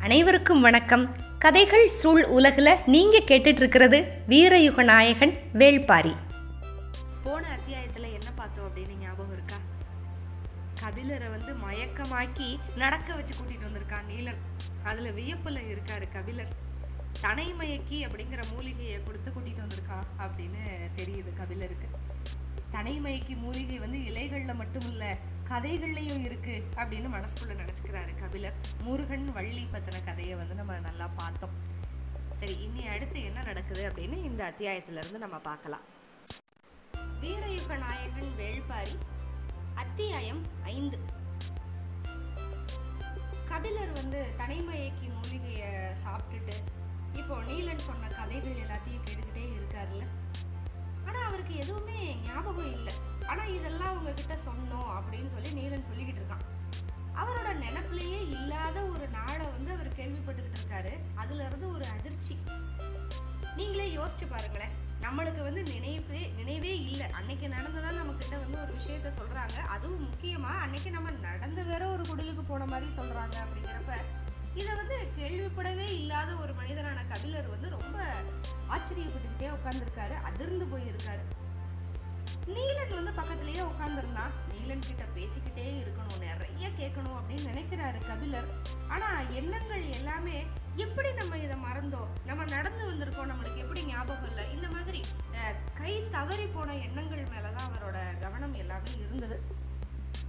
அனைவருக்கும் வணக்கம். கதைகள் சூழ் உலகில் நீங்கள் கேட்டுட்டு இருக்கிறது வீரயுக நாயகன் வேள்பாரி. போன அத்தியாயத்தில் என்ன பார்த்தோம் அப்படின்னு ஞாபகம் இருக்கா? கபிலரை வந்து மயக்கமாக்கி நடக்க வச்சு கூட்டிட்டு வந்திருக்கான் நீலன். அதில் வியப்பில் இருக்காரு கபிலர். தனை மயக்கி அப்படிங்கிற மூலிகையை கொடுத்து கூட்டிட்டு வந்திருக்கான் அப்படின்னு தெரியுது கபிலருக்கு. தனை மயக்கி மூலிகை வந்து இலைகளில் மட்டும் இல்லை கதைகள்லயும் இருக்கு அப்படின்னு மனசுக்குள்ள நினைச்சுக்கிறாரு கபிலர். முருகன் வள்ளி பத்தின கதையை வந்து நம்ம நல்லா பார்த்தோம். சரி இனி அடுத்து என்ன நடக்குது அப்படின்னு இந்த அத்தியாயத்துல இருந்து நம்ம பார்க்கலாம். வீரயுக நாயகன் வேள்பாரி அத்தியாயம் ஐந்து. கபிலர் வந்து தனிமயக்கி மூலிகையை சாப்பிட்டுட்டு இப்போ நீலன் சொன்ன கதைகள் எல்லாத்தையும் கேட்டுக்கிட்டே இருக்காருல்ல? ஆனால் அவருக்கு எதுவுமே ஞாபகம் இல்லை. ஆனால் இதெல்லாம் உங்ககிட்ட சொன்னோம் அப்படின்னு சொல்லி நீலன் சொல்லிக்கிட்டு இருக்கான். அவரோட நினப்புலையே இல்லாத ஒரு நாளை வந்து அவர் கேள்விப்பட்டுக்கிட்டு இருக்காரு. அதுலேருந்து ஒரு அதிர்ச்சி. நீங்களே யோசிச்சு பாருங்களேன். நம்மளுக்கு வந்து நினைப்பே நினைவே இல்லை. அன்னைக்கு நடந்ததாக நம்மக்கிட்ட வந்து ஒரு விஷயத்த சொல்கிறாங்க அதுவும் முக்கியமாக அன்னைக்கு நம்ம நடந்து வேற ஒரு குடிலுக்கு போன மாதிரி சொல்கிறாங்க அப்படிங்கிறப்ப இதை வந்து கேள்விப்படவே இல்லாத ஒரு மனிதரான கபிலர் வந்து ரொம்ப ஆச்சரியப்பட்டுக்கிட்டே உட்காந்துருக்காரு அதிர்ந்து போயிருக்காரு. நீலன் வந்து பக்கத்துலேயே உட்காந்துருந்தான் நீலன் கிட்ட பேசிக்கிட்டே இருக்கணும் நிறைய கேட்கணும் அப்படின்னு நினைக்கிறாரு கபிலர். ஆனால் எண்ணங்கள் எல்லாமே எப்படி நம்ம இதை மறந்தோம்? நம்ம நடந்து வந்திருக்கோம் நம்மளுக்கு எப்படி ஞாபகம் இல்லை? இந்த மாதிரி கை தவறி போன எண்ணங்கள் மேலதான் அவரோட கவனம் எல்லாமே இருந்தது.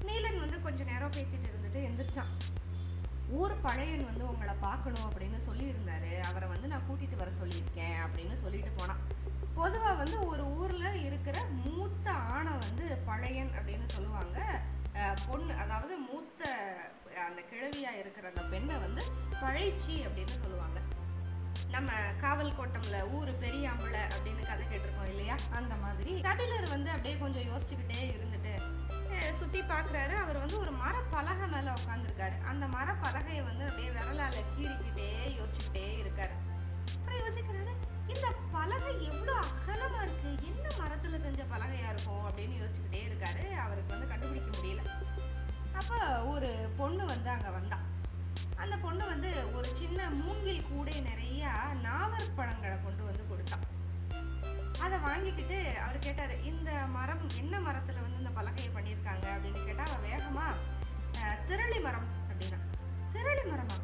நீலன் வந்து கொஞ்சம் நேரம் பேசிட்டு இருந்துட்டு எந்திரிச்சான். ஊர் பழையன் வந்து உங்களை பார்க்கணும் அப்படின்னு சொல்லியிருந்தாரு. அவரை வந்து நான் கூட்டிகிட்டு வர சொல்லியிருக்கேன் அப்படின்னு சொல்லிட்டு போனான். பொதுவாக வந்து ஒரு ஊரில் இருக்கிற மூத்த ஆணை வந்து பழையன் அப்படின்னு சொல்லுவாங்க. பொண்ணு அதாவது மூத்த அந்த கிழவியாக இருக்கிற அந்த பெண்ணை வந்து பழைச்சி அப்படின்னு சொல்லுவாங்க. நம்ம காவல் கோட்டம்ல ஊர் பெரியாம்பளை அப்படின்னு கதை கேட்டிருக்கோம் இல்லையா? அந்த மாதிரி. கபிலர் வந்து அப்படியே கொஞ்சம் யோசிச்சுக்கிட்டே இருந்துட்டு சுற்றி சுத்தி பார்க்குறாரு அவர் வந்து ஒரு மரப்பலகை மேலே உட்காந்துருக்காரு அந்த மரப்பலகையை வந்து அப்படியே விரலால கீறிக்கிட்டே யோசிச்சுக்கிட்டே இருக்காரு. அப்புறம் யோசிக்கிறாரு இந்த பலகை எவ்வளோ அகலமா இருக்கு? என்ன மரத்துல செஞ்ச பலகையா இருக்கும்? அப்படின்னு யோசிச்சுக்கிட்டே இருக்காரு. அவருக்கு வந்து கண்டுபிடிக்க முடியல. அப்போ ஒரு பொண்ணு வந்து அங்க வந்தா. அந்த பொண்ணு வந்து ஒரு சின்ன மூங்கில் கூடை நிறைய நாவற்பழங்களை கொண்டு வந்து கொடுத்தா. அதை வாங்கிக்கிட்டு அவர் கேட்டாரு இந்த மரம் என்ன மரத்துல வந்து இந்த பலகையை பண்ணியிருக்காங்க அப்படின்னு கேட்டால் அவ வேகமாக திரளி மரம் அப்படின்னா. திரளி மரமா?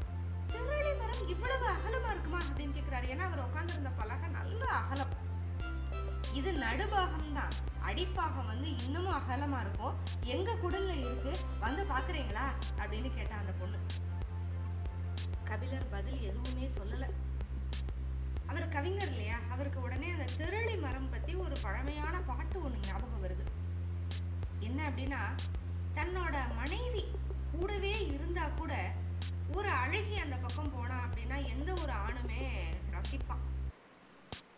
திரளி மரம் இவ்வளவு அகலமா இருக்குமா அப்படின்னு கேட்குறாரு ஏன்னா அவர் உட்காந்துருந்த பலகை நல்ல அகலம். இது நடுபாகம் தான். அடிப்பாகம் வந்து இன்னமும் அகலமா இருக்கும். எங்க குடல்ல இருக்கு? வந்து பார்க்குறீங்களா அப்படின்னு கேட்டா அந்த பொண்ணு. கபிலர் பதில் எதுவுமே சொல்லலை. அவர் கவிஞர் இல்லையா? அவருக்கு உடனே அந்த திரளி மரம் பற்றி ஒரு பழமையான பாட்டு ஒன்று ஞாபகம் வருது. என்ன அப்படின்னா தன்னோட மனைவி கூடவே இருந்தால் கூட ஒரு அழகி அந்த பக்கம் போனா அப்படின்னா எந்த ஒரு ஆணுமே ரசிப்பான்.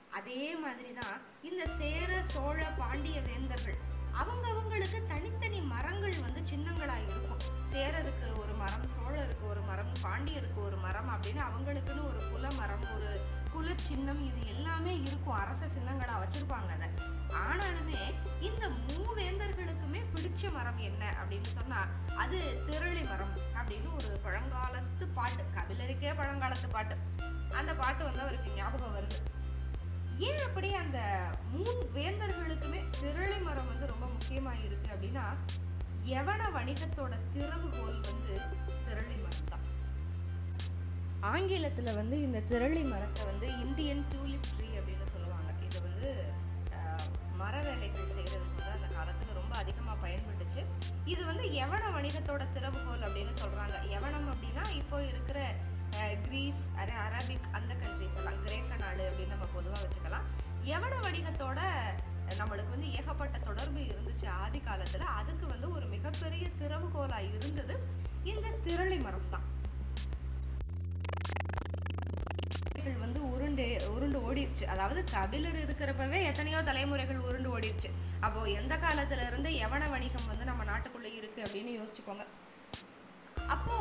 அதே மாதிரி தான் இந்த சேர சோழ பாண்டிய வேந்தர்கள் அவங்க அவங்களுக்கு தனித்தனி மரங்கள் வந்து சின்னங்களாக இருக்கும். சேரருக்கு ஒரு மரம் சோழருக்கு ஒரு மரம் பாண்டியருக்கு ஒரு மரம் அப்படின்னு அவங்களுக்குன்னு ஒரு குல மரம் ஒரு குல சின்னம் இது எல்லாமே இருக்கும். அரச சின்னங்களா வச்சுருப்பாங்க அதை. ஆனாலுமே இந்த மூவேந்தர்களுக்குமே பிடிச்ச மரம் என்ன அப்படின்னு சொன்னால் அது திரளி மரம் அப்படின்னு ஒரு பழங்காலத்து பாட்டு கபிலருக்கே பழங்காலத்து பாட்டு. அந்த பாட்டு வந்து அவருக்கு ஞாபகம் வருது. ஏன் அப்படி அந்த மூணு வேந்தர்களுக்குமே திரளி மரம் வந்து ரொம்ப முக்கியமாக இருக்குது அப்படின்னா எவன வணிகத்தோட திறவுகோல் வந்து ஆங்கிலத்தில் வந்து இந்த திரளி மரத்தை வந்து இந்தியன் டூலிப் ட்ரீ அப்படின்னு சொல்லுவாங்க. இது வந்து மர வேலைகள் செய்கிறதுக்கு வந்து அந்த காலத்தில் ரொம்ப அதிகமாக பயன்பட்டுச்சு. இது வந்து எவன வணிகத்தோட திறவுகோல் அப்படின்னு சொல்கிறாங்க எவனம் அப்படின்னா இப்போ இருக்கிற கிரீஸ் அரே அரபிக் அந்த கண்ட்ரிஸ் எல்லாம் கிரேக்க நாடு அப்படின்னு நம்ம பொதுவாக வச்சுக்கலாம். எவன வணிகத்தோட நம்மளுக்கு வந்து ஏகப்பட்ட தொடர்பு இருந்துச்சு ஆதி காலத்தில். அதுக்கு வந்து ஒரு மிகப்பெரிய திறவுகோலாக இருந்தது இந்த திரளி மரம் தான் உருண்டு உருண்டு ஓடிடுச்சு அதாவது கபிலர் இருக்கிறப்பவே எத்தனையோ தலைமுறைகள் உருண்டு ஓடிடுச்சு அப்போ எந்த காலத்துல இருந்து யவன வணிகம் வந்து நம்ம நாட்டுக்குள்ளே இருக்கு அப்படின்னு யோசிச்சுக்கோங்க. அப்போ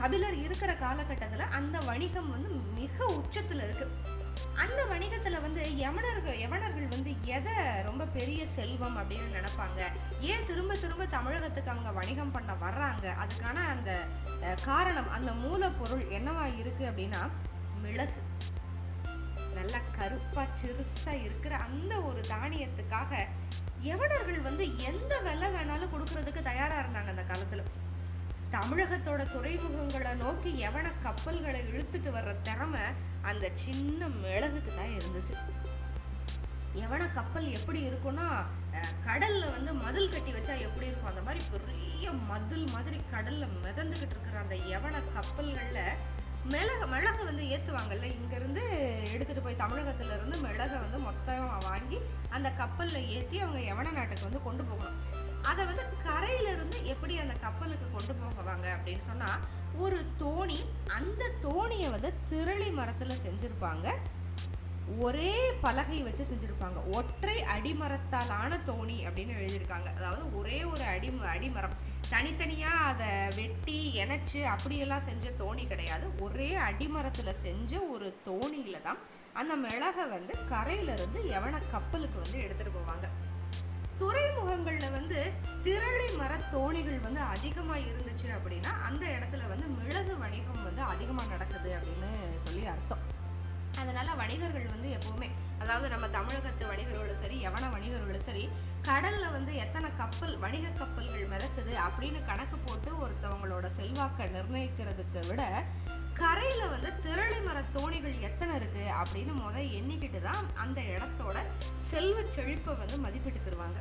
கபிலர் இருக்கிற காலகட்டத்தில் அந்த வணிகம் வந்து மிக உச்சத்தில் இருக்கு. அந்த வணிகத்தில் வந்து யவனர்கள் யவனர்கள் வந்து எதை ரொம்ப பெரிய செல்வம் அப்படின்னு நினைப்பாங்க? ஏன் திரும்ப திரும்ப தமிழகத்துக்கு அவங்க வணிகம் பண்ண வர்றாங்க? அதுக்கான அந்த காரணம் அந்த மூலப்பொருள் என்னவா இருக்குது அப்படின்னா மிளகு. நல்லா கருப்பாக சிறுசாக இருக்கிற அந்த ஒரு தானியத்துக்காக யவனர்கள் வந்து எந்த விலை வேணாலும் கொடுக்கறதுக்கு தயாராக இருந்தாங்க அந்த காலத்தில்? தமிழகத்தோட துறைமுகங்களை நோக்கி எவன கப்பல்களை இழுத்துட்டு வர்ற திறமை அந்த சின்ன மிளகுக்கு தான் இருந்துச்சு. எவன கப்பல் எப்படி இருக்கும்னா கடல்ல வந்து மதில் கட்டி வச்சா எப்படி இருக்கும்? அந்த மாதிரி பெரிய மதில் மாதிரி கடல்ல மிதந்துகிட்டு இருக்கிற அந்த எவன கப்பல்களில் மிளகு மிளகு வந்து ஏற்றுவாங்கல்ல இங்கேருந்து எடுத்துகிட்டு போய் தமிழகத்துல இருந்து மிளகை வந்து மொத்தமாக வாங்கி அந்த கப்பலில் ஏற்றி அவங்க யவன நாட்டுக்கு வந்து கொண்டு போகணும். அதை வந்து கரையிலிருந்து எப்படி அந்த கப்பலுக்கு கொண்டு போகுவாங்க அப்படின்னு சொன்னால் ஒரு தோணி அந்த தோணியை வந்து திரளி மரத்தில் செஞ்சுருப்பாங்க. ஒரே பலகை வச்சு செஞ்சுருப்பாங்க. ஒற்றை அடிமரத்தாலான தோணி அப்படின்னு எழுதியிருக்காங்க. அதாவது ஒரே ஒரு அடி அடிமரம். தனித்தனியாக அதை வெட்டி இணைச்சு அப்படியெல்லாம் செஞ்ச தோணி கிடையாது. ஒரே அடிமரத்தில் செஞ்ச ஒரு தோணியில் தான் அந்த மிளகை வந்து கரையிலிருந்து எவன கப்பலுக்கு வந்து எடுத்துகிட்டு போவாங்க. துறைமுகங்களில் வந்து திரளை மர தோணிகள் வந்து அதிகமாக இருந்துச்சு அப்படின்னா அந்த இடத்துல வந்து மிளகு வணிகம் வந்து அதிகமாக நடக்குது அப்படின்னு சொல்லி அர்த்தம். அதனால் வணிகர்கள் வந்து எப்போவுமே அதாவது நம்ம தமிழகத்து வணிகர்களும் சரி எவன வணிகர்களும் சரி கடலில் வந்து எத்தனை கப்பல் வணிக கப்பல்கள் மிதக்குது அப்படின்னு கணக்கு போட்டு ஒருத்தவங்களோட செல்வாக்கை நிர்ணயிக்கிறதுக்கு விட கரையில் வந்து திரளி மர தோணிகள் எத்தனை இருக்குது அப்படின்னு முத எண்ணிக்கிட்டு தான் அந்த இடத்தோட செல்வ செழிப்பை வந்து மதிப்பிட்டுக்கிருவாங்க.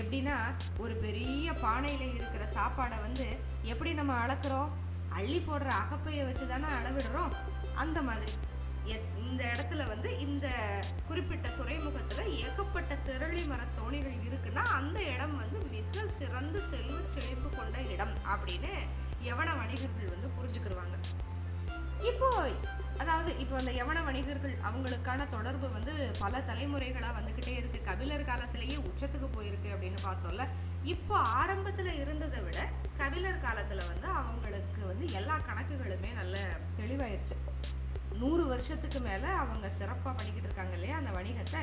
எப்படின்னா ஒரு பெரிய பானையில் இருக்கிற சாப்பாடை வந்து எப்படி நம்ம அளக்குறோம்? அள்ளி போடுற அகப்பையை வச்சு தானே அளவிடுறோம்? அந்த மாதிரி. இந்த இடத்துல வந்து இந்த குறிப்பிட்ட துறைமுகத்தில் ஏகப்பட்ட திரளி மர தோணிகள் இருக்குன்னா அந்த இடம் வந்து மிக சிறந்த செல்வ செழிப்பு கொண்ட இடம் அப்படின்னு யவன வணிகர்கள் வந்து புரிஞ்சுக்கிருவாங்க. இப்போ அதாவது இப்போ அந்த யவன வணிகர்கள் அவங்களுக்கான தொடர்பு வந்து பல தலைமுறைகளாக வந்துக்கிட்டே இருக்குது கபிலர் காலத்திலேயே உச்சத்துக்கு போயிருக்கு அப்படின்னு பார்த்தோம்ல. இப்போ ஆரம்பத்தில் இருந்ததை விட கபிலர் காலத்தில் வந்து அவங்களுக்கு வந்து எல்லா கணக்குகளுமே நல்ல தெளிவாயிருச்சு. நூறு வருஷத்துக்கு மேலே அவங்க சிறப்பாக பண்ணிக்கிட்டு இருக்காங்க இல்லையா? அந்த வணிகத்தை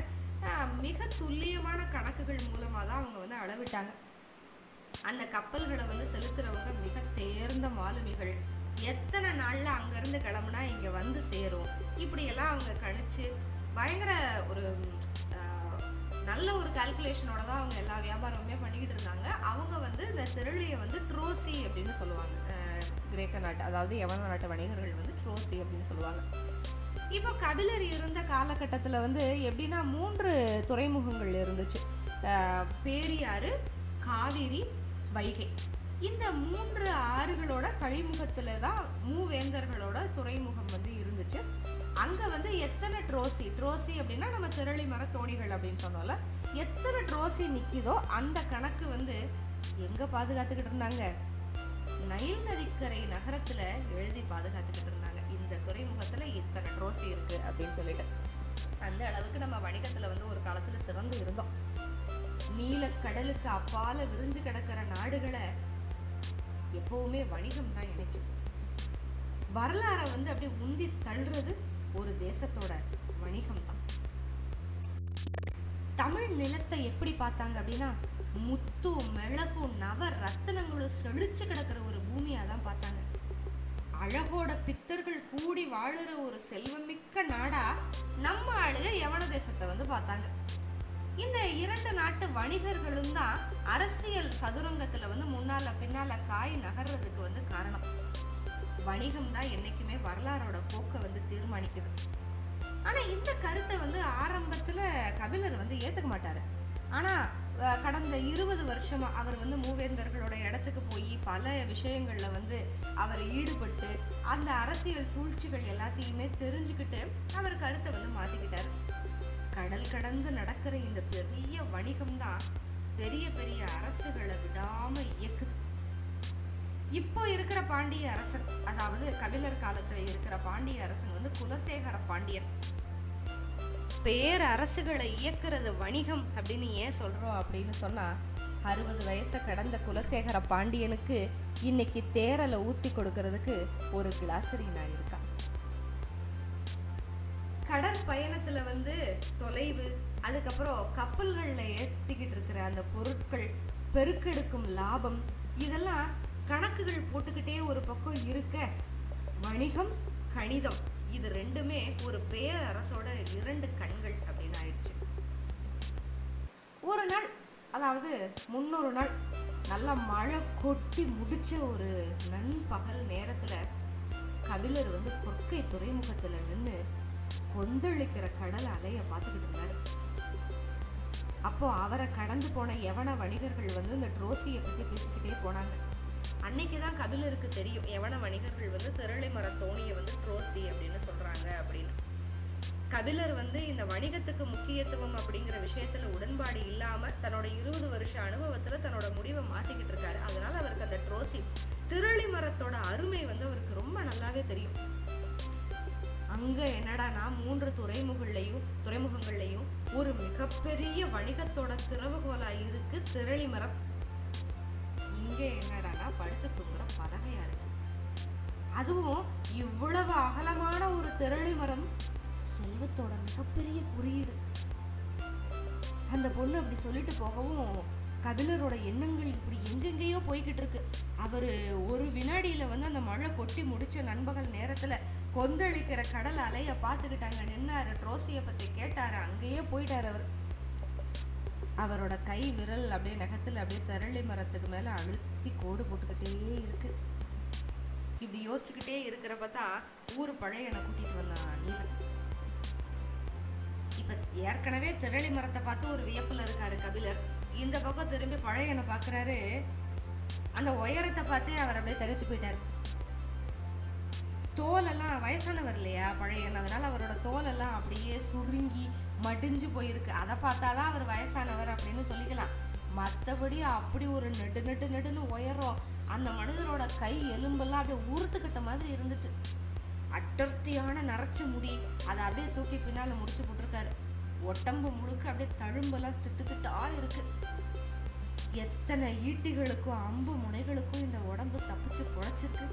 மிக துல்லியமான கணக்குகள் மூலமாக தான் அவங்க வந்து அளவிட்டாங்க. அந்த கப்பல்களை வந்து செலுத்துகிறவங்க மிக தேர்ந்த மாலுமிகள். எத்தனை நாளில் அங்கேருந்து கிளம்புனா இங்கே வந்து சேரும்? இப்படியெல்லாம் அவங்க கணிச்சு பயங்கர ஒரு நல்ல ஒரு கால்குலேஷனோட தான் அவங்க எல்லா வியாபாரமுமே பண்ணிக்கிட்டு இருந்தாங்க. அவங்க வந்து இந்த திருளியை வந்து ட்ரோசி அப்படின்னு சொல்லுவாங்க. கிரேக்க நாட்டு அதாவது யவன நாட்டு வணிகர்கள் வந்து ட்ரோசி அப்படின்னு சொல்லுவாங்க. இப்போ கபிலர் இருந்த காலகட்டத்தில் வந்து எப்படின்னா மூன்று துறைமுகங்கள் இருந்துச்சு. பேரியாறு காவிரி வைகை. இந்த மூன்று ஆறுகளோட கழிமுகத்தில் தான் மூவேந்தர்களோட துறைமுகம் வந்து இருந்துச்சு. அங்கே வந்து எத்தனை ட்ரோசி ட்ரோசி அப்படின்னா நம்ம திரளி மர தோணிகள் அப்படின்னு சொன்னோம்ல. எத்தனை ட்ரோசி நிற்கிதோ அந்த கணக்கு வந்து எங்கே பாதுகாத்துக்கிட்டு இருந்தாங்க? நைல் நதிக்கரை நகரத்துல எழுதி பாதுகாத்துக்கிட்டு இருந்தாங்க. இந்த துறைமுகத்துல இத்தனை ட்ரோசி இருக்கு அப்படின்னு சொல்லிட்டு. அந்த அளவுக்கு நம்ம வணிகத்துல வந்து ஒரு காலத்துல சிறந்து இருந்தோம். நீலக்கடலுக்கு அப்பால விரிஞ்சு கிடக்கிற நாடுகளை எப்பவுமே வணிகம் தான் இணைக்கும். வரலாறை வந்து அப்படியே உந்தி தள்ளுறது ஒரு தேசத்தோட வணிகம் தான். தமிழ் நிலத்தை எப்படி பார்த்தாங்க அப்படின்னா முத்தும் மிளகும் நவ ரத்தனங்களும் செழிச்சு கிடக்கிற ஒரு பூமியாக தான் பார்த்தாங்க. அழகோட பித்தர்கள் கூடி வாழுற ஒரு செல்வமிக்க நாடா நம்ம ஆளுக யவன தேசத்தை வந்து பார்த்தாங்க. இந்த இரண்டு நாட்டு வணிகர்களும் தான் அரசியல் சதுரங்கத்துல வந்து முன்னால பின்னால காய் நகர்றதுக்கு வந்து காரணம். வணிகம் தான் என்னைக்குமே வரலாறோட போக்கை வந்து தீர்மானிக்குது. ஆனா இந்த கருத்தை வந்து ஆரம்பத்துல கபிலர் வந்து ஏத்துக்க மாட்டாரு. ஆனா கடந்த இருபது வருஷமாக அவர் வந்து மூவேந்தர்களோட இடத்துக்கு போய் பல விஷயங்களில் வந்து அவர் ஈடுபட்டு அந்த அரசியல் சூழ்ச்சிகள் எல்லாத்தையுமே தெரிஞ்சுக்கிட்டு அவர் கருத்தை வந்து மாற்றிக்கிட்டார் கடல் கடந்து நடக்கிற இந்த பெரிய வணிகம் தான் பெரிய பெரிய அரசுகளை விடாமல் இயக்குது. இப்போ இருக்கிற பாண்டிய அரசன் அதாவது கபிலர் காலத்தில் இருக்கிற பாண்டிய அரசன் வந்து குலசேகர பாண்டியன். பேரரசுகளை இயக்கிறது வணிகம் அப்படின்னு ஏன் சொல்கிறோம் அப்படின்னு சொன்னால் அறுபது வயசை கடந்த குலசேகர பாண்டியனுக்கு இன்னைக்கு தேரலை ஊற்றி கொடுக்கறதுக்கு ஒரு கிளாசரி நான் இருக்கா? கடற் வந்து தொலைவு அதுக்கப்புறம் கப்பல்களில் ஏற்றிக்கிட்டு இருக்கிற அந்த பொருட்கள் பெருக்கெடுக்கும் லாபம் இதெல்லாம் கணக்குகள் போட்டுக்கிட்டே ஒரு பக்கம் இருக்க வணிகம் கணிதம். இது ரெண்டுமே ஒரு பேரரசோட இரண்டு கண்கள் அப்படின்னு ஆயிடுச்சு. ஒரு நாள் அதாவது முன்னொரு நாள் நல்லா மழை கொட்டி முடிச்ச ஒரு நண்பகல் நேரத்துல கபிலர் வந்து கொற்கை துறைமுகத்துல நின்று கொந்தளிக்கிற கடல் அலைய பார்த்துக்கிட்டு இருந்தாரு. அப்போ அவரை கடந்து போன எவன வணிகர்கள் வந்து இந்த ட்ரோசியை பத்தி பேசிக்கிட்டே போனாங்க. அன்னைக்கு தான் கபிலருக்கு தெரியும் எவன வணிகர்கள் வந்து திரளை மர தோணியை வந்து ட்ரோசி அப்படின்னு சொல்றாங்க அப்படின்னு. கபிலர் வந்து இந்த வணிகத்துக்கு முக்கியத்துவம் அப்படிங்கிற விஷயத்துல உடன்பாடு இல்லாம தன்னோட இருபது வருஷ அனுபவத்துல தன்னோட முடிவை மாத்திக்கிட்டு இருக்காரு. அதனால அவருக்கு அந்த ட்ரோசி திரளி மரத்தோட அருமை வந்து அவருக்கு ரொம்ப நல்லாவே தெரியும். அங்க என்னடானா மூன்று துறைமுகங்கள்லையும் துறைமுகங்கள்லையும் ஒரு மிகப்பெரிய வணிகத்தோட திறவுகோலா இருக்கு திரளி மரம் இங்கே என்னடானா படுத்து தூங்குற பலகையா இருக்கு. அதுவும் இவ்வளவு அகலமான ஒரு திரளி மரம் செல்வத்தோட மிகப்பெரிய குறியீடு. அந்த பொண்ணு அப்படி சொல்லிட்டு போகவும் கபிலரோட எண்ணங்கள் இப்படி எங்கெங்கேயோ போய்கிட்டு இருக்கு. அவர் ஒரு வினாடியில வந்து அந்த மழை கொட்டி முடிச்ச நண்பகல் நேரத்துல கொந்தளிக்கிற கடல் அலைய பார்த்துக்கிட்டாங்க. நின்னாரு ட்ரோசியை பத்தி கேட்டாரு அங்கேயே போயிட்டாரு அவர். அவரோட கை விரல் அப்படியே நகத்தில் அப்படியே திரளி மரத்துக்கு மேலே அழுத்தி கோடு போட்டுக்கிட்டே இருக்கு. இப்படி யோசிச்சுக்கிட்டே இருக்கிறப்ப தான் ஊர் பழையனை கூட்டிகிட்டு வந்தான் நீலன் இப்போ ஏற்கனவே திரளி மரத்தை பார்த்து ஒரு வியப்பில் இருக்காரு கபிலர். இந்த பக்கம் திரும்பி பழையனை பார்க்கறாரு. அந்த உயரத்தை பார்த்தே அவர் அப்படியே தகச்சு போயிட்டார். தோலெல்லாம் வயசானவர் இல்லையா பழையன் அதனால் அவரோட தோலெல்லாம் அப்படியே சுருங்கி மடிஞ்சு போயிருக்கு. அதை பார்த்தாதான் அவர் வயசானவர் அப்படின்னு சொல்லிக்கலாம். மற்றபடி அப்படி ஒரு நெடு நெடு நெடுன்னு உயரம் அந்த மனிதரோட கை எலும்பெல்லாம் அப்படியே உருட்டுக்கிட்ட மாதிரி இருந்துச்சு. அடர்த்தியான நரைச்ச முடி. அதை அப்படியே தூக்கி பின்னால் முடிச்சு போட்டிருக்காரு. உடம்பு முழுக்க அப்படியே தழும்பெல்லாம் திட்டு திட்டா இருக்கு. எத்தனை ஈட்டிகளுக்கும் அம்பு முனைகளுக்கும் இந்த உடம்பு தப்பிச்சு பொழைச்சிருக்கு.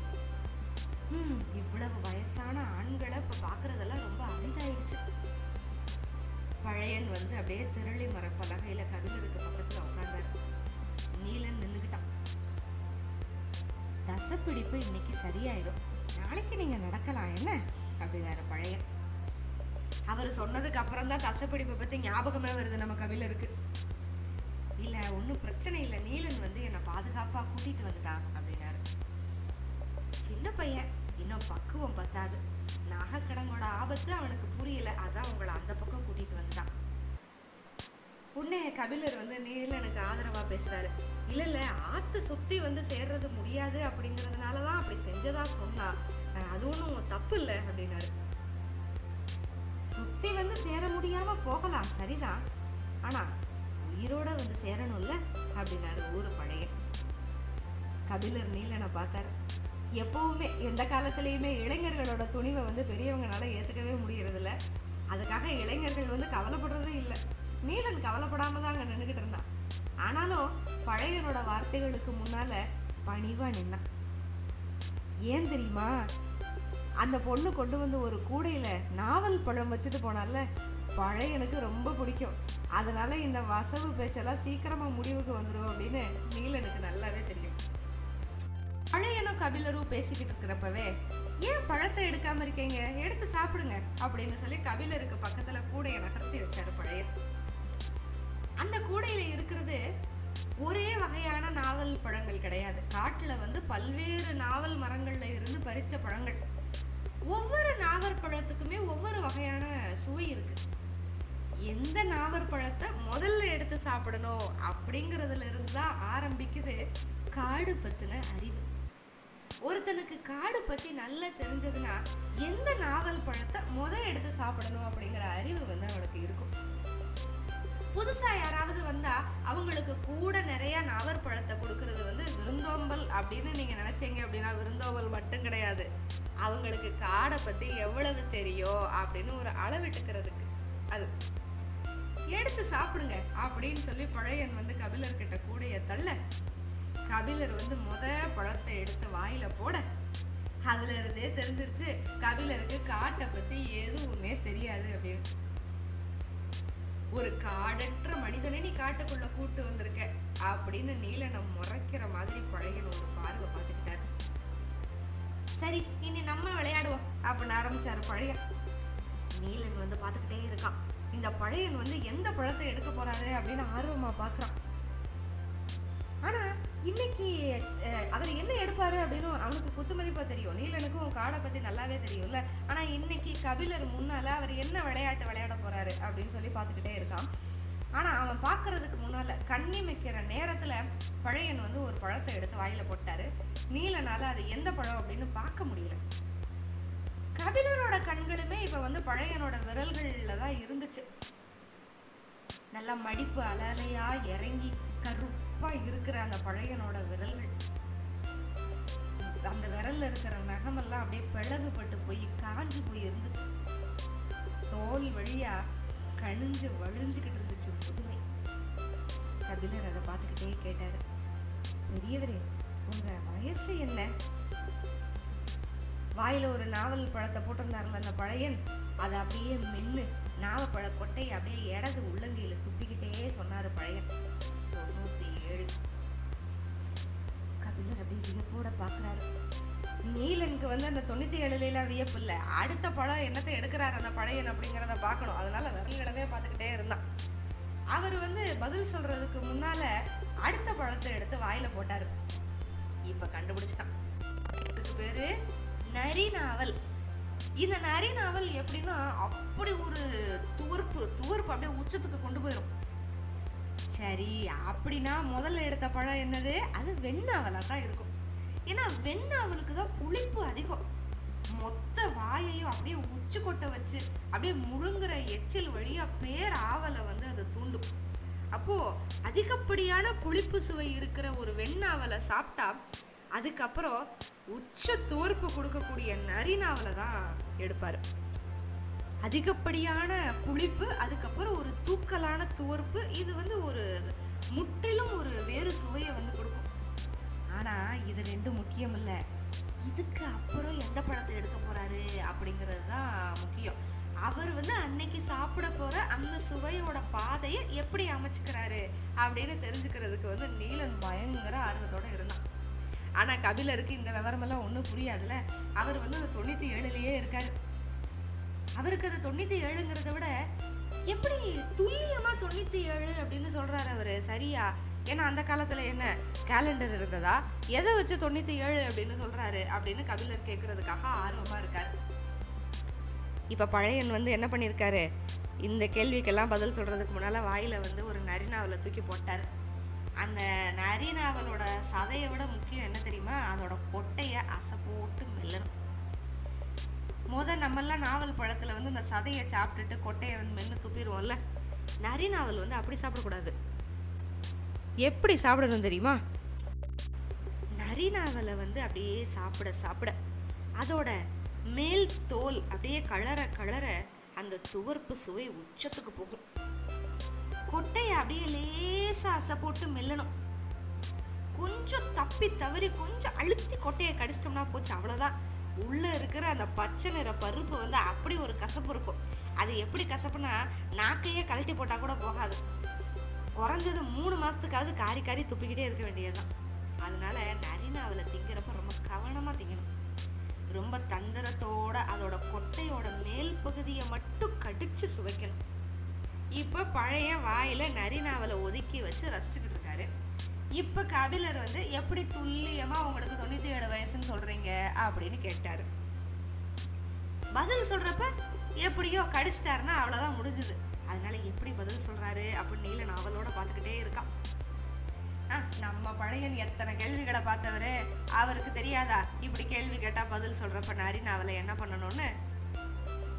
ம் இவ்வளவு வயசான ஆண்களை இப்போ பார்க்குறதெல்லாம் ரொம்ப அரிதாயிடுச்சு. பழையன் வந்து அப்படியே திரளி மரப்பலகையில் பலகையில பக்கத்தில் உட்காந்தார் நீலன் நின்றுக்கிட்டான் தசப்பிடிப்பு இன்னைக்கு சரியாயிடும் நாளைக்கு நீங்கள் நடக்கலாம் என்ன? அப்படின்னாரு பழையன். அவர் சொன்னதுக்கு அப்புறம் தான் தசப்பிடிப்பை பற்றி ஞாபகமே வருது நம்ம கபிலருக்கு இல்லை ஒன்றும் பிரச்சனை இல்லை. நீலன் வந்து என்னை பாதுகாப்பாக கூட்டிகிட்டு வந்துட்டான் அப்படின்னாரு. சின்ன பையன் இன்னும் பக்குவம் பத்தாது. நாகக்கடங்கோட ஆபத்து அவனுக்கு புரியல. அதான் உங்களை அந்த பக்கம் கூட்டிட்டு வந்துட்டான். உடனே கபிலர் வந்து நீலனுக்கு ஆதரவா பேசுறாரு. இல்ல இல்ல ஆத்து சுத்தி வந்து சேர்றது முடியாது அப்படிங்கறதுனால தான் அப்படி செஞ்சதா சொன்னா. அது ஒன்றும் தப்பு இல்லை அப்படின்னாரு. சுத்தி வந்து சேர முடியாம போகலாம் சரிதான். ஆனா உயிரோட வந்து சேரணும்ல அப்படின்னாரு ஊரு பழைய. கபிலர் நீலனை பார்த்தாரு. எப்பவுமே எந்த காலத்துலேயுமே இளைஞர்களோட துணிவை வந்து பெரியவங்களால ஏற்றுக்கவே முடியறதில்ல. அதுக்காக இளைஞர்கள் வந்து கவலைப்படுறதும் இல்லை. நீலன் கவலைப்படாமல் தான் அங்கே நின்றுக்கிட்டு இருந்தான் ஆனாலும் பழையனோட வார்த்தைகளுக்கு முன்னால பணிவா நின்னான் ஏன் தெரியுமா? அந்த பொண்ணு கொண்டு வந்து ஒரு கூடையில நாவல் பழம் வச்சுட்டு போனால பழையனுக்கு ரொம்ப பிடிக்கும். அதனால இந்த வசவு பேச்செல்லாம் சீக்கிரமா முடிவுக்கு வந்துடும் அப்படின்னு நீலனுக்கு நல்லாவே தெரியும். பழையனும் கபிலரும் பேசிக்கிட்டு இருக்கிறப்பவே ஏன் பழத்தை எடுக்காம இருக்கீங்க? எடுத்து சாப்பிடுங்க அப்படின்னு சொல்லி கபிலருக்கு பக்கத்துல கூடையை நகர்த்தி வச்சாரு பழையன் அந்த கூடையில இருக்கிறது ஒரே வகையான நாவல் பழங்கள் கிடையாது. காட்டுல வந்து பல்வேறு நாவல் மரங்கள்ல இருந்து பறிச்ச பழங்கள். ஒவ்வொரு நாவல் பழத்துக்குமே ஒவ்வொரு வகையான சுவை இருக்கு. எந்த நாவல் பழத்தை முதல்ல எடுத்து சாப்பிடணும் அப்படிங்கிறதுல இருந்து தான் ஆரம்பிக்குது காடு பத்தின அறிவு. ஒருத்தனுக்கு காடு பத்தி நல்லா தெரிஞ்சதுன்னா எந்த நாவல் பழத்தை முதல் எடுத்து சாப்பிடணும் அப்படிங்கிற அறிவு வந்து அவனுக்கு இருக்கும். புதுசா யாராவது வந்தா அவங்களுக்கு கூட நிறைய நாவற்பழத்தை கொடுக்கறது வந்து விருந்தோம்பல் அப்படின்னு நீங்க நினைச்சீங்க அப்படின்னா விருந்தோம்பல் மட்டும் கிடையாது. அவங்களுக்கு காடை பத்தி எவ்வளவு தெரியும் அப்படின்னு ஒரு அளவிட்டுக்கிறதுக்கு அது. எடுத்து சாப்பிடுங்க அப்படின்னு சொல்லி பழையன் வந்து கபிலர்கிட்ட கூடைய தள்ள கபிலர் வந்து முத பழத்தை எடுத்து வாயில போட. அதுல இருந்தே தெரிஞ்சிருச்சு கபிலருக்கு காட்டை பத்தி எதுவுமே தெரியாது அப்படின்னு. ஒரு காடற்ற மனிதனை நீ காட்டுக்குள்ள கூட்டு வந்திருக்க அப்படின்னு நீலனை முறைக்கிற மாதிரி பழையன் ஒரு பார்வை பார்த்துக்கிட்டாரு. சரி இனி நம்ம விளையாடுவோம் அப்படின்னு ஆரம்பிச்சாரு பழையன் நீலன் வந்து பார்த்துக்கிட்டே இருக்கான். இந்த பழையன் வந்து எந்த பழத்தை எடுக்க போறாரு அப்படின்னு ஆர்வமா பாக்குறான் ஆனா இன்னைக்கு அவர் என்ன எடுப்பாரு அப்படின்னு அவனுக்கு குத்துமதிப்பா தெரியும். நீலனுக்கும் காடை பற்றி நல்லாவே தெரியும்ல. ஆனால் இன்னைக்கு கபிலர் முன்னால அவர் என்ன விளையாட்டு விளையாட போகிறாரு அப்படின்னு சொல்லி பார்த்துக்கிட்டே இருக்கான். ஆனால் அவன் பார்க்கறதுக்கு முன்னால் கண்ணி நேரத்தில் பழையன் வந்து ஒரு பழத்தை எடுத்து வாயில் போட்டாரு. நீலனால் அது எந்த பழம் அப்படின்னு பார்க்க முடியல. கபிலரோட கண்களுமே இப்போ வந்து பழையனோட விரல்களில் தான் இருந்துச்சு. நல்லா மடிப்பு அலலையா இறங்கி கருப்பா இருக்கிற அந்த பழையனோட விரல்கள் அந்த விரல்ல இருக்கிற நகமெல்லாம் அப்படியே பிளவுபட்டு போய் காஞ்சு போய் இருந்துச்சு. தோல் வழியா கணிஞ்சு வழிஞ்சுக்கிட்டு இருந்துச்சு முதுமை. கபிலர் அதை பார்த்துக்கிட்டே கேட்டாரு பெரியவரே உங்க வயசு என்ன? வாயில ஒரு நாவல் பழத்தை போட்டிருந்தாருல அந்த பழையன். அதை அப்படியே மென்னு நாவப்பழ கொட்டையை அப்படியே இடது உள்ளங்கையில துப்பிக்கிட்டே சொன்னாரு பழையன். கபிலர் அப்படியே வியப்போட பாக்குறாரு நீலனுக்கு வந்து அந்த தொண்ணூத்தி ஏழுலாம் வியப்பு இல்லை. அடுத்த பழம் என்னத்தை எடுக்கிறாரு அந்த பழையன் அப்படிங்கிறத பார்க்கணும். அதனால விரல்களவே பார்த்துக்கிட்டே இருந்தான். அவர் வந்து பதில் சொல்றதுக்கு முன்னால அடுத்த பழத்தை எடுத்து வாயில போட்டாரு. இப்ப கண்டுபிடிச்சிட்டான். இதுக்கு பேரு நரி நாவல் இந்த நரி நாவல் எப்படின்னா அப்படி ஒரு துவர்ப்பு துவர்ப்பு அப்படியே உச்சத்துக்கு கொண்டு போயிடும் சரி அப்படின்னா முதல்ல எடுத்த பழம் என்னது? அது வெண்ணாவலாக தான் இருக்கும். ஏன்னா வெண்ணாவலுக்கு தான் புளிப்பு அதிகம். மொத்த வாயையும் அப்படியே உச்சி கொட்ட வச்சு அப்படியே முழுங்குற எச்சில் வழியாக பேர் ஆவலை வந்து அது தூண்டும். அப்போது அதிகப்படியான புளிப்பு சுவை இருக்கிற ஒரு வெண்ணாவலை சாப்பிட்டா அதுக்கப்புறம் உச்ச தோற்பு கொடுக்கக்கூடிய நரிநாவலை தான் எடுப்பார். அதிகப்படியான புளிப்பு அதுக்கப்புறம் ஒரு தூக்கலான துவர்ப்பு இது வந்து ஒரு முற்றிலும் ஒரு வேறு சுவையை வந்து கொடுக்கும். ஆனால் இது ரெண்டும் முக்கியம் இல்லை. இதுக்கு அப்புறம் எந்த பழத்தை எடுக்க போகிறாரு அப்படிங்கிறது தான் முக்கியம். அவர் வந்து அன்னைக்கு சாப்பிட போகிற அந்த சுவையோட பாதையை எப்படி அமைச்சுக்கிறாரு அப்படின்னு தெரிஞ்சுக்கிறதுக்கு வந்து நீலன் பயங்கர ஆர்வத்தோட இருந்தான். ஆனால் கபிலருக்கு இந்த விவரமெல்லாம் ஒன்றும் புரியாதுல்ல. அவர் வந்து அந்த தொண்ணூத்தி இருக்கார். அவருக்கு அது தொண்ணூற்றி ஏழுங்கிறத விட எப்படி துல்லியமாக தொண்ணூற்றி ஏழு அப்படின்னு சொல்கிறாரு அவர்? சரியா? ஏன்னா அந்த காலத்தில் என்ன? கேலண்டர் இருந்ததா? எதை வச்சு தொண்ணூற்றி ஏழு அப்படின்னு சொல்கிறாரு அப்படின்னு கபிலர் கேட்குறதுக்காக ஆர்வமாக இருக்கார். இப்போ பழையன் வந்து என்ன பண்ணியிருக்காரு இந்த கேள்விக்கெல்லாம் பதில் சொல்கிறதுக்கு முன்னால் வாயில் வந்து ஒரு நரிநாவலை தூக்கி போட்டார். அந்த நரிநாவலோட சதையை விட முக்கியம் என்ன தெரியுமா? அதோட கொட்டையை அசை போட்டு மெல்லணும். முத நம்மெல்லாம் நாவல் பழத்தில் வந்து இந்த சதையை சாப்பிட்டுட்டு கொட்டையை வந்து மென்று துப்பிடுவோம்ல நரி நாவல் வந்து அப்படி சாப்பிடக்கூடாது. எப்படி சாப்பிடணும் தெரியுமா? நரி நாவலை வந்து அப்படியே சாப்பிட சாப்பிட அதோட மேல் தோல் அப்படியே கலர கலர அந்த துவர்ப்பு சுவை உச்சத்துக்கு போகும். கொட்டையை அப்படியே லேசாக அசை போட்டு மெல்லணும். கொஞ்சம் தப்பி தவறி கொஞ்சம் அழுத்தி கொட்டையை கடிச்சிட்டோம்னா போச்சு அவ்வளோதான் உள்ளே இருக்கிற அந்த பச்சை நிற பருப்பு வந்து அப்படி ஒரு கசப்பு இருக்கும். அது எப்படி கசப்புனா நாக்கையே கழட்டி போட்டால் கூட போகாது. குறைஞ்சது மூணு மாதத்துக்காவது காரி காரி துப்பிக்கிட்டே இருக்க வேண்டியதுதான். அதனால நரினாவில் திங்கிறப்ப ரொம்ப கவனமாக திங்கணும். ரொம்ப தந்திரத்தோட அதோட கொட்டையோட மேல் பகுதியை மட்டும் கடிச்சு சுவைக்கணும். இப்போ பழைய வாயில நரிநாவலை ஒதுக்கி வச்சு ரசிச்சுக்கிட்டு இருக்காரு. இப்போ கபிலர் வந்து எப்படி துல்லியமா உங்களுக்கு தொண்ணூத்தி ஏழு வயசுன்னு சொல்றீங்க அப்படின்னு கேட்டாரு. பதில் சொல்றப்ப எப்படியோ கடிச்சிட்டாருன்னா அவ்வளவுதான் முடிஞ்சுது. அதனால எப்படி பதில் சொல்றாரு அப்படின்னு நீல நாவலோட பார்த்துக்கிட்டே இருக்கான். ஆ, நம்ம பழையன் எத்தனை கேள்விகளை பார்த்தவரு? அவருக்கு தெரியாதா? இப்படி கேள்வி கேட்டா பதில் சொல்றப்ப நரி நாவலை என்ன பண்ணணும்னு?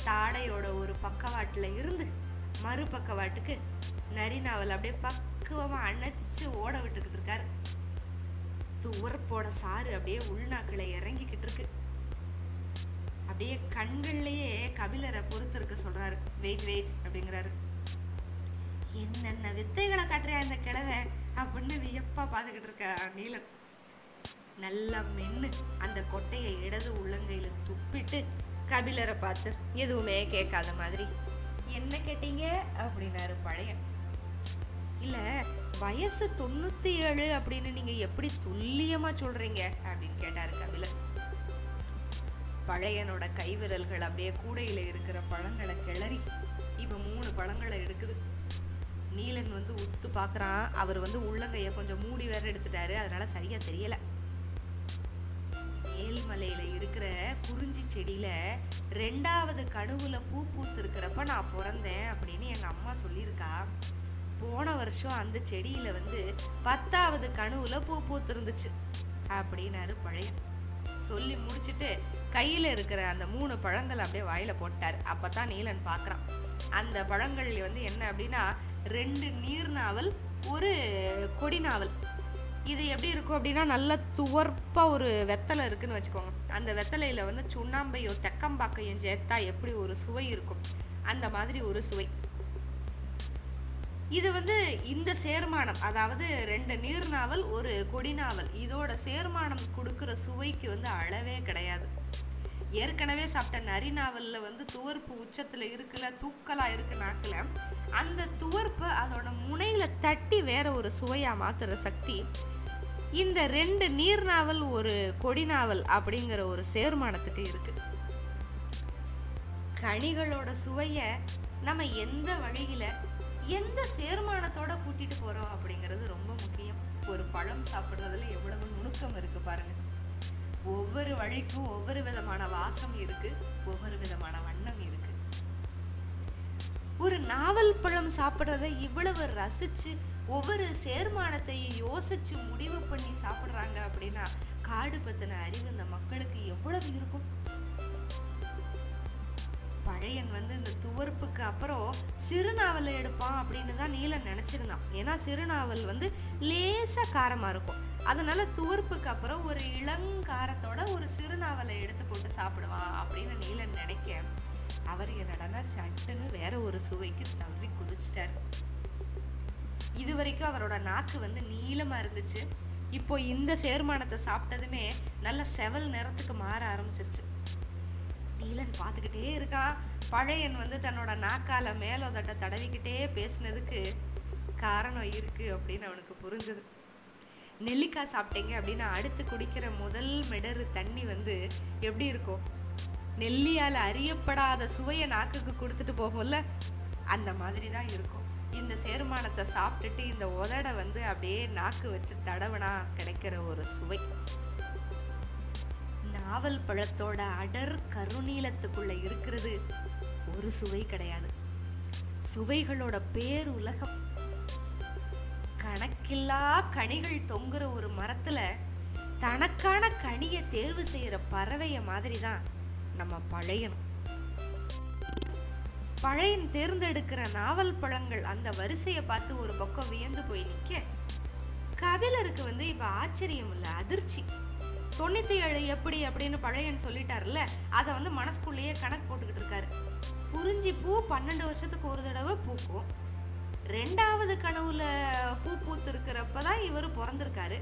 தாடையோட ஒரு பக்கவாட்டுல இருந்து மறுபக்கவாட்டுக்கு நரி நாவல் அப்படியே பக்குவமாக அணைச்சு ஓட விட்டுக்கிட்டு இருக்காரு. துவரப்போட சாறு அப்படியே உள்நாக்கில் இறங்கிக்கிட்டு இருக்கு. அப்படியே கண்கள்லையே கபிலரை பொறுத்து இருக்க சொல்றாரு. வெயிட் வெயிட் அப்படிங்கிறாரு. என்னென்ன வித்தைகளை காட்டுறியா இந்த கிழவை அப்படின்னு வியப்பா பார்த்துக்கிட்டு இருக்க நீலன். நல்லா மென்னு. அந்த கொட்டையை இடது உள்ளங்கையில துப்பிட்டு கபிலரை பார்த்து எதுவுமே கேட்காத மாதிரி. என்ன கேட்டீங்க? அப்படின்னாரு பழையன். இல்ல வயசு தொண்ணூத்தி ஏழு அப்படின்னு நீங்க எப்படி துல்லியமா சொல்றீங்க? அப்படின்னு கேட்டாரு கபிலர் பழையனோட கைவிரல்கள் அப்படியே கூடையில இருக்கிற பழங்களை கிளறி இப்ப மூணு பழங்களை எடுக்குது. நீலன் வந்து உத்து பார்க்குறான் அவர் வந்து உள்ளங்கையை கொஞ்சம் மூடி வேற எடுத்துட்டாரு. அதனால சரியா தெரியல. மேல்மலையில இருக்கிற குறிஞ்சி செடியில ரெண்டாவது கணுவுல பூ பூத்து இருக்கிறப்ப நான் பிறந்தேன் அப்படின்னு எங்க அம்மா சொல்லியிருக்கா. போன வருஷம் அந்த செடியில வந்து பத்தாவது கனவுல பூ பூத்து இருந்துச்சு அப்படின்னாரு பழையன் சொல்லி முடிச்சிட்டு கையில இருக்கிற அந்த மூணு பழங்கள் அப்படியே வாயில போட்டார். அப்பதான் நீலன் பார்க்குறான் அந்த பழங்கள் வந்து என்ன அப்படின்னா ரெண்டு நீர் நாவல் ஒரு கொடி நாவல். இது எப்படி இருக்கும் அப்படின்னா நல்ல துவர்ப்பாக ஒரு வெத்தலை இருக்குன்னு வச்சுக்கோங்க. அந்த வெத்தலையில வந்து சுண்ணாம்பையும் தெக்கம்பாக்கையும் சேர்த்தா எப்படி ஒரு சுவை இருக்கும்? அந்த மாதிரி ஒரு சுவை. இது வந்து இந்த சேர்மானம் அதாவது ரெண்டு நீர் நாவல் ஒரு கொடி நாவல் இதோட சேர்மானம் கொடுக்குற சுவைக்கு வந்து அளவே கிடையாது. ஏற்கனவே சாப்பிட்ட நரி நாவலில் வந்து துவர்ப்பு உச்சத்தில் இருக்குல்ல தூக்கலாக இருக்கு நாக்கில். அந்த துவர்ப்பை அதோட முனையில் தட்டி வேற ஒரு சுவையாக மாற்றுற சக்தி. இந்த ரெண்டு நீர் நாவல் ஒரு கொடி நாவல் அப்படிங்கிற ஒரு சேர்மானத்துக்கு இருக்கு. கனிகளோட சுவையை நம்ம எந்த வழியில எந்த சேர்மானத்தோட கூட்டிட்டு போறோம் அப்படிங்கிறது ரொம்ப முக்கியம். ஒரு பழம் சாப்பிடுறதுல எவ்வளவு நுணுக்கம் இருக்கு பாருங்க. ஒவ்வொரு வழிக்கும் ஒவ்வொரு விதமான வாசம் இருக்கு ஒவ்வொரு விதமான வண்ணம் இருக்கு. ஒரு நாவல் பழம் சாப்பிட்றத இவ்வளவு ரசிச்சு ஒவ்வொரு சேர்மானத்தையும் யோசிச்சு முடிவு பண்ணி சாப்பிடுறாங்க அப்படின்னா காடு பத்தின அறிவு இந்த மக்களுக்கு எவ்வளவு இருக்கும்? பழையன் வந்து இந்த துவர்ப்புக்கு அப்புறம் சிறுநாவலை எடுப்பான் அப்படின்னு தான் நீலன் நினச்சிருந்தான். ஏன்னா சிறுநாவல் வந்து லேசாக காரமாக இருக்கும். அதனால துவர்ப்புக்கு அப்புறம் ஒரு இளங்காரத்தோட ஒரு சிறுநாவலை எடுத்து போட்டு சாப்பிடுவான் அப்படின்னு நீலன் நினைக்க அவர் என்னடனா சட்டுன்னு வேற ஒரு சுவைக்கு தவ்வி குதிச்சிட்டார். இது வரைக்கும் அவரோட நாக்கு வந்து நீளமாக இருந்துச்சு. இப்போ இந்த சேர்மானத்தை சாப்பிட்டதுமே நல்ல செவல் நிறத்துக்கு மாற ஆரம்பிச்சிருச்சு. நீலன் பார்த்துக்கிட்டே இருக்கான் பழையன் வந்து தன்னோட நாக்கால மேலோதட்ட தடவிக்கிட்டே பேசினதுக்கு காரணம் இருக்கு அப்படின்னு அவனுக்கு புரிஞ்சது. நெல்லிக்காய் சாப்பிட்டீங்க அப்படின்னா அடுத்து குடிக்கிற முதல் மெடரு தண்ணி வந்து எப்படி இருக்கும்? நெல்லியால் அறியப்படாத சுவையை நாக்குக்கு கொடுத்துட்டு போகும்ல. அந்த மாதிரி தான் இருக்கும். இந்த சேர்மானத்தை சாப்பிட்டுட்டு இந்த உதட வந்து அப்படியே நாக்கு வச்சு தடவனா கிடைக்கிற ஒரு சுவை. நாவல் பழத்தோட அடர் கருநீலத்துக்குள்ள இருக்கிறது. ஒரு சுவை கிடையாது. சுவைகளோட பேர் உலகம். கணக்கில்லா கனிகள் தொங்குற ஒரு மரத்துல தனக்கான கனியை தேர்வு செய்யற பறவைய மாதிரி தான் நம்ம பழையணும் பழையன் தேர்ந்தெடுக்கிற நாவல் பழங்கள் அந்த வரிசையை பார்த்து ஒரு பக்கம் வியந்து போய் நிற்க கபிலருக்கு வந்து இப்போ ஆச்சரியம் இல்லை அதிர்ச்சி. தொண்ணூற்றி ஏழு எப்படி அப்படின்னு பழையன் சொல்லிட்டாருல்ல அதை வந்து மனசுக்குள்ளேயே கணக்கு போட்டுக்கிட்டு இருக்காரு. குறிஞ்சி பூ பன்னெண்டு வருஷத்துக்கு ஒரு தடவை பூக்கும். ரெண்டாவது கனவுல பூ பூத்து இருக்கிறப்ப தான் இவர் பிறந்திருக்காரு.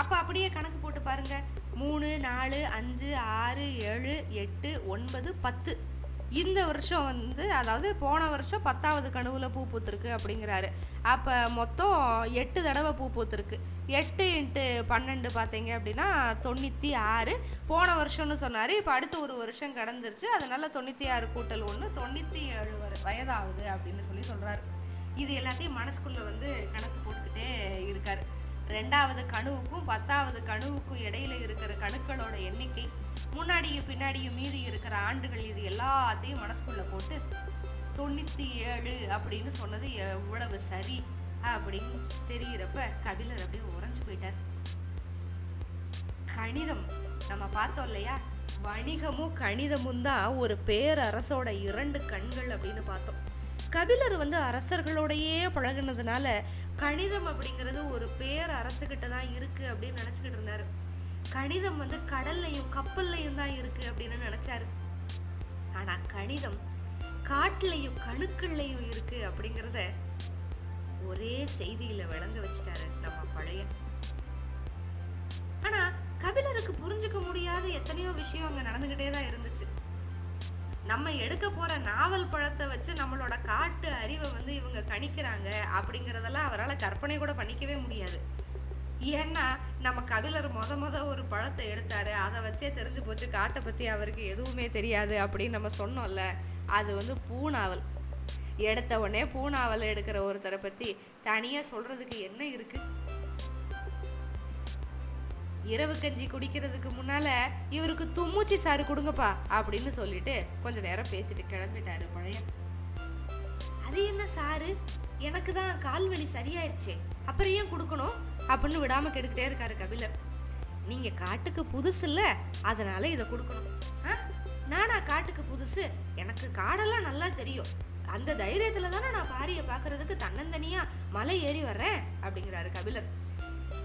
அப்போ அப்படியே கணக்கு போட்டு பாருங்க. மூணு நாலு அஞ்சு ஆறு ஏழு எட்டு ஒன்பது பத்து. இந்த வருஷம் வந்து அதாவது போன வருஷம் பத்தாவது கனவுல பூ பூத்திருக்கு அப்படிங்கிறாரு. அப்போ மொத்தம் எட்டு தடவை பூ பூத்திருக்கு. எட்டு இன்ட்டு பன்னெண்டு பார்த்தீங்க அப்படின்னா தொண்ணூற்றி ஆறு. போன வருஷம்னு சொன்னார். இப்போ அடுத்த ஒரு வருஷம் கடந்துருச்சு. அதனால தொண்ணூற்றி ஆறு கூட்டல் ஒன்று தொண்ணூற்றி ஏழு வர வயதாகுது அப்படின்னு சொல்லி சொல்கிறாரு இது எல்லாத்தையும் மனசுக்குள்ளே வந்து கணக்கு போட்டுக்கிட்டே இருக்காரு. ரெண்டாவது கணுவுக்கும் பத்தாவது கணுவுக்கும் இடையில இருக்கிற கணுக்களோட எண்ணிக்கை முன்னாடியும் பின்னாடியும் மீதி இருக்கிற ஆண்டுகள் இது எல்லாத்தையும் மனசுக்குள்ள போட்டு தொண்ணூத்தி ஏழு அப்படின்னு சொன்னது எவ்வளவு சரி அப்படின்னு தெரிகிறப்ப கபிலர் அப்படியே உறைஞ்சு போயிட்டார். கணிதம் நம்ம பார்த்தோம் இல்லையா? வணிகமும் கணிதமும் தான் ஒரு பேரரசோட இரண்டு கண்கள் அப்படின்னு பார்த்தோம். கபிலர் வந்து அரசர்களோடையே பழகுனதுனால கணிதம் அப்படிங்கிறது ஒரு பேர் பேரரசுகிட்ட தான் இருக்குது அப்படின்னு நினச்சிக்கிட்டு இருந்தார். கணிதம் வந்து கடல்லையும் கப்பல்லையும் தான் இருக்குது அப்படின்னு நினச்சார். ஆனால் கணிதம் காட்டிலையும் கணுக்கள்லையும் இருக்குது அப்படிங்கிறத ஒரே செய்தியில் விளங்க வச்சிட்டாரு நம்ம பழைய. ஆனால் கபிலருக்கு புரிஞ்சுக்க முடியாத எத்தனையோ விஷயம் அங்கே நடந்துக்கிட்டே தான் இருந்துச்சு. நம்ம எடுக்க போகிற நாவல் பழத்தை வச்சு நம்மளோட காட்டு அறிவை வந்து இவங்க கணிக்கிறாங்க அப்படிங்கிறதெல்லாம் அவரால் கற்பனை கூட பண்ணிக்கவே முடியாது. ஏன்னா நம்ம கபிலர் மொத மொத ஒரு பழத்தை எடுத்தாரு. அதை வச்சே தெரிஞ்சு போச்சு காட்டை பற்றி அவருக்கு எதுவுமே தெரியாது அப்படின்னு நம்ம சொன்னோம்ல அது வந்து பூநாவல். எடுத்த உடனே பூநாவல் எடுக்கிற ஒருத்தரை பற்றி தனியாக சொல்கிறதுக்கு என்ன இருக்குது இரவு கஞ்சி குடிக்கிறதுக்கு முன்னால இவருக்கு தும்முச்சி சாறு கொடுங்கப்பா அப்படின்னு சொல்லிட்டு கொஞ்ச நேரம் பேசிட்டு கிளம்பிட்டாரு பழைய. அது என்ன சாரு எனக்கு தான் கால் வலி சரியாயிருச்சே. அப்புறம் ஏன் கொடுக்கணும்? அப்படின்னு விடாம கெடுக்கிட்டே இருக்காரு கபிலர். நீங்க காட்டுக்கு புதுசு இல்ல அதனால இதை கொடுக்கணும். ஆ? நானா காட்டுக்கு புதுசு? எனக்கு காடெல்லாம் நல்லா தெரியும். அந்த தைரியத்துல தானே நான் பாரியை பார்க்கறதுக்கு தன்னந்தனியா மலை ஏறி வர்றேன் அப்படிங்கிறாரு கபிலர்.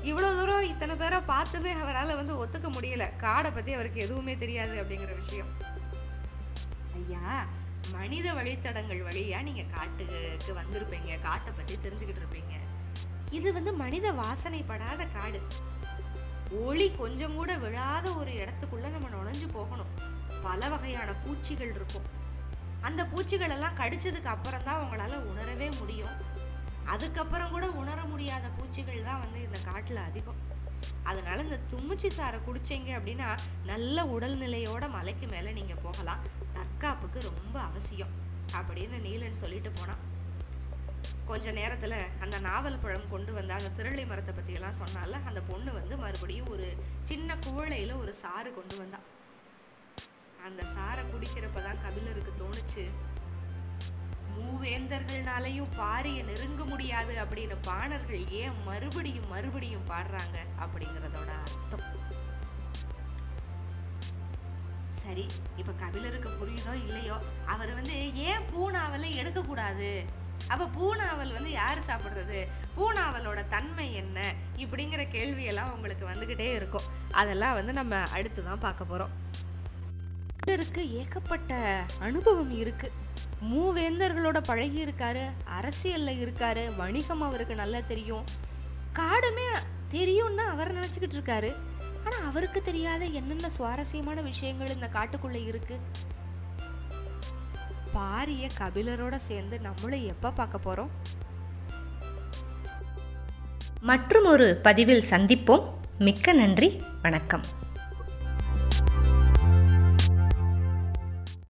இவ்வளோ தூரம் இத்தனை பேரை பார்த்துமே அவரால் வந்து ஒத்துக்க முடியல. காடை பற்றி அவருக்கு எதுவுமே தெரியாது அப்படிங்கிற விஷயம். ஐயா மனித வழித்தடங்கள் வழியாக நீங்கள் காட்டுக்கு வந்திருப்பீங்க காட்டை பற்றி தெரிஞ்சுக்கிட்டு இருப்பீங்க. இது வந்து மனித வாசனைப்படாத காடு. ஒளி கொஞ்சம் கூட விழாத ஒரு இடத்துக்குள்ளே நம்ம நுழைஞ்சு போகணும். பல வகையான பூச்சிகள் இருக்கும். அந்த பூச்சிகளெல்லாம் கடிச்சதுக்கு அப்புறம் தான் அவங்களால உணரவே முடியும். அதுக்கப்புறம் கூட உணர முடியாத பூச்சிகள் தான் வந்து இந்த காட்டில் அதிகம். அதனால இந்த தும்முச்சி சாறை குடிச்சிங்க அப்படின்னா நல்ல உடல்நிலையோட மலைக்கு மேலே நீங்கள் போகலாம். தற்காப்புக்கு ரொம்ப அவசியம் அப்படின்னு நீலன் சொல்லிட்டு போனான் கொஞ்ச நேரத்தில் அந்த நாவல் பழம் கொண்டு வந்த அந்த திருளை மரத்தை பற்றியெல்லாம் சொன்னால அந்த பொண்ணு வந்து மறுபடியும் ஒரு சின்ன குவளையில் ஒரு சாறு கொண்டு வந்தா. அந்த சாறை குடிக்கிறப்பதான் கபிலருக்கு தோணுச்சு மூவேந்தர்கள்னாலையும் பாரியை நெருங்க முடியாது அப்படின்னு பாணர்கள் ஏன் மறுபடியும் மறுபடியும் பாடுறாங்க அப்படிங்கிறதோட அர்த்தம். சரி இப்ப கபிலருக்கு புரியுதோ இல்லையோ? அவர் வந்து ஏன் பூனாவலை எடுக்கக்கூடாது? அப்ப பூனாவல் வந்து யார் சாப்பிட்றது? பூனாவலோட தன்மை என்ன? இப்படிங்கிற கேள்வியெல்லாம் உங்களுக்கு வந்துக்கிட்டே இருக்கும். அதெல்லாம் வந்து நம்ம அடுத்து தான் பார்க்க போகிறோம் கபிலருக்கு ஏகப்பட்ட அனுபவம் இருக்குது மூவேந்தர்களோட பழகி இருக்காரு அரசியலில் இருக்காரு வணிகம் அவருக்கு நல்லா தெரியும். காடுமே தெரியும்னு அவர் நினச்சிக்கிட்டு இருக்காரு. ஆனால் அவருக்கு தெரியாத என்னென்ன சுவாரஸ்யமான விஷயங்கள் இந்த காட்டுக்குள்ளே இருக்கு? பாரிய கபிலரோட சேர்ந்து நம்மளும் எப்போ பார்க்க போகிறோம் மற்றும் ஒரு பதிவில் சந்திப்போம். மிக்க நன்றி. வணக்கம்.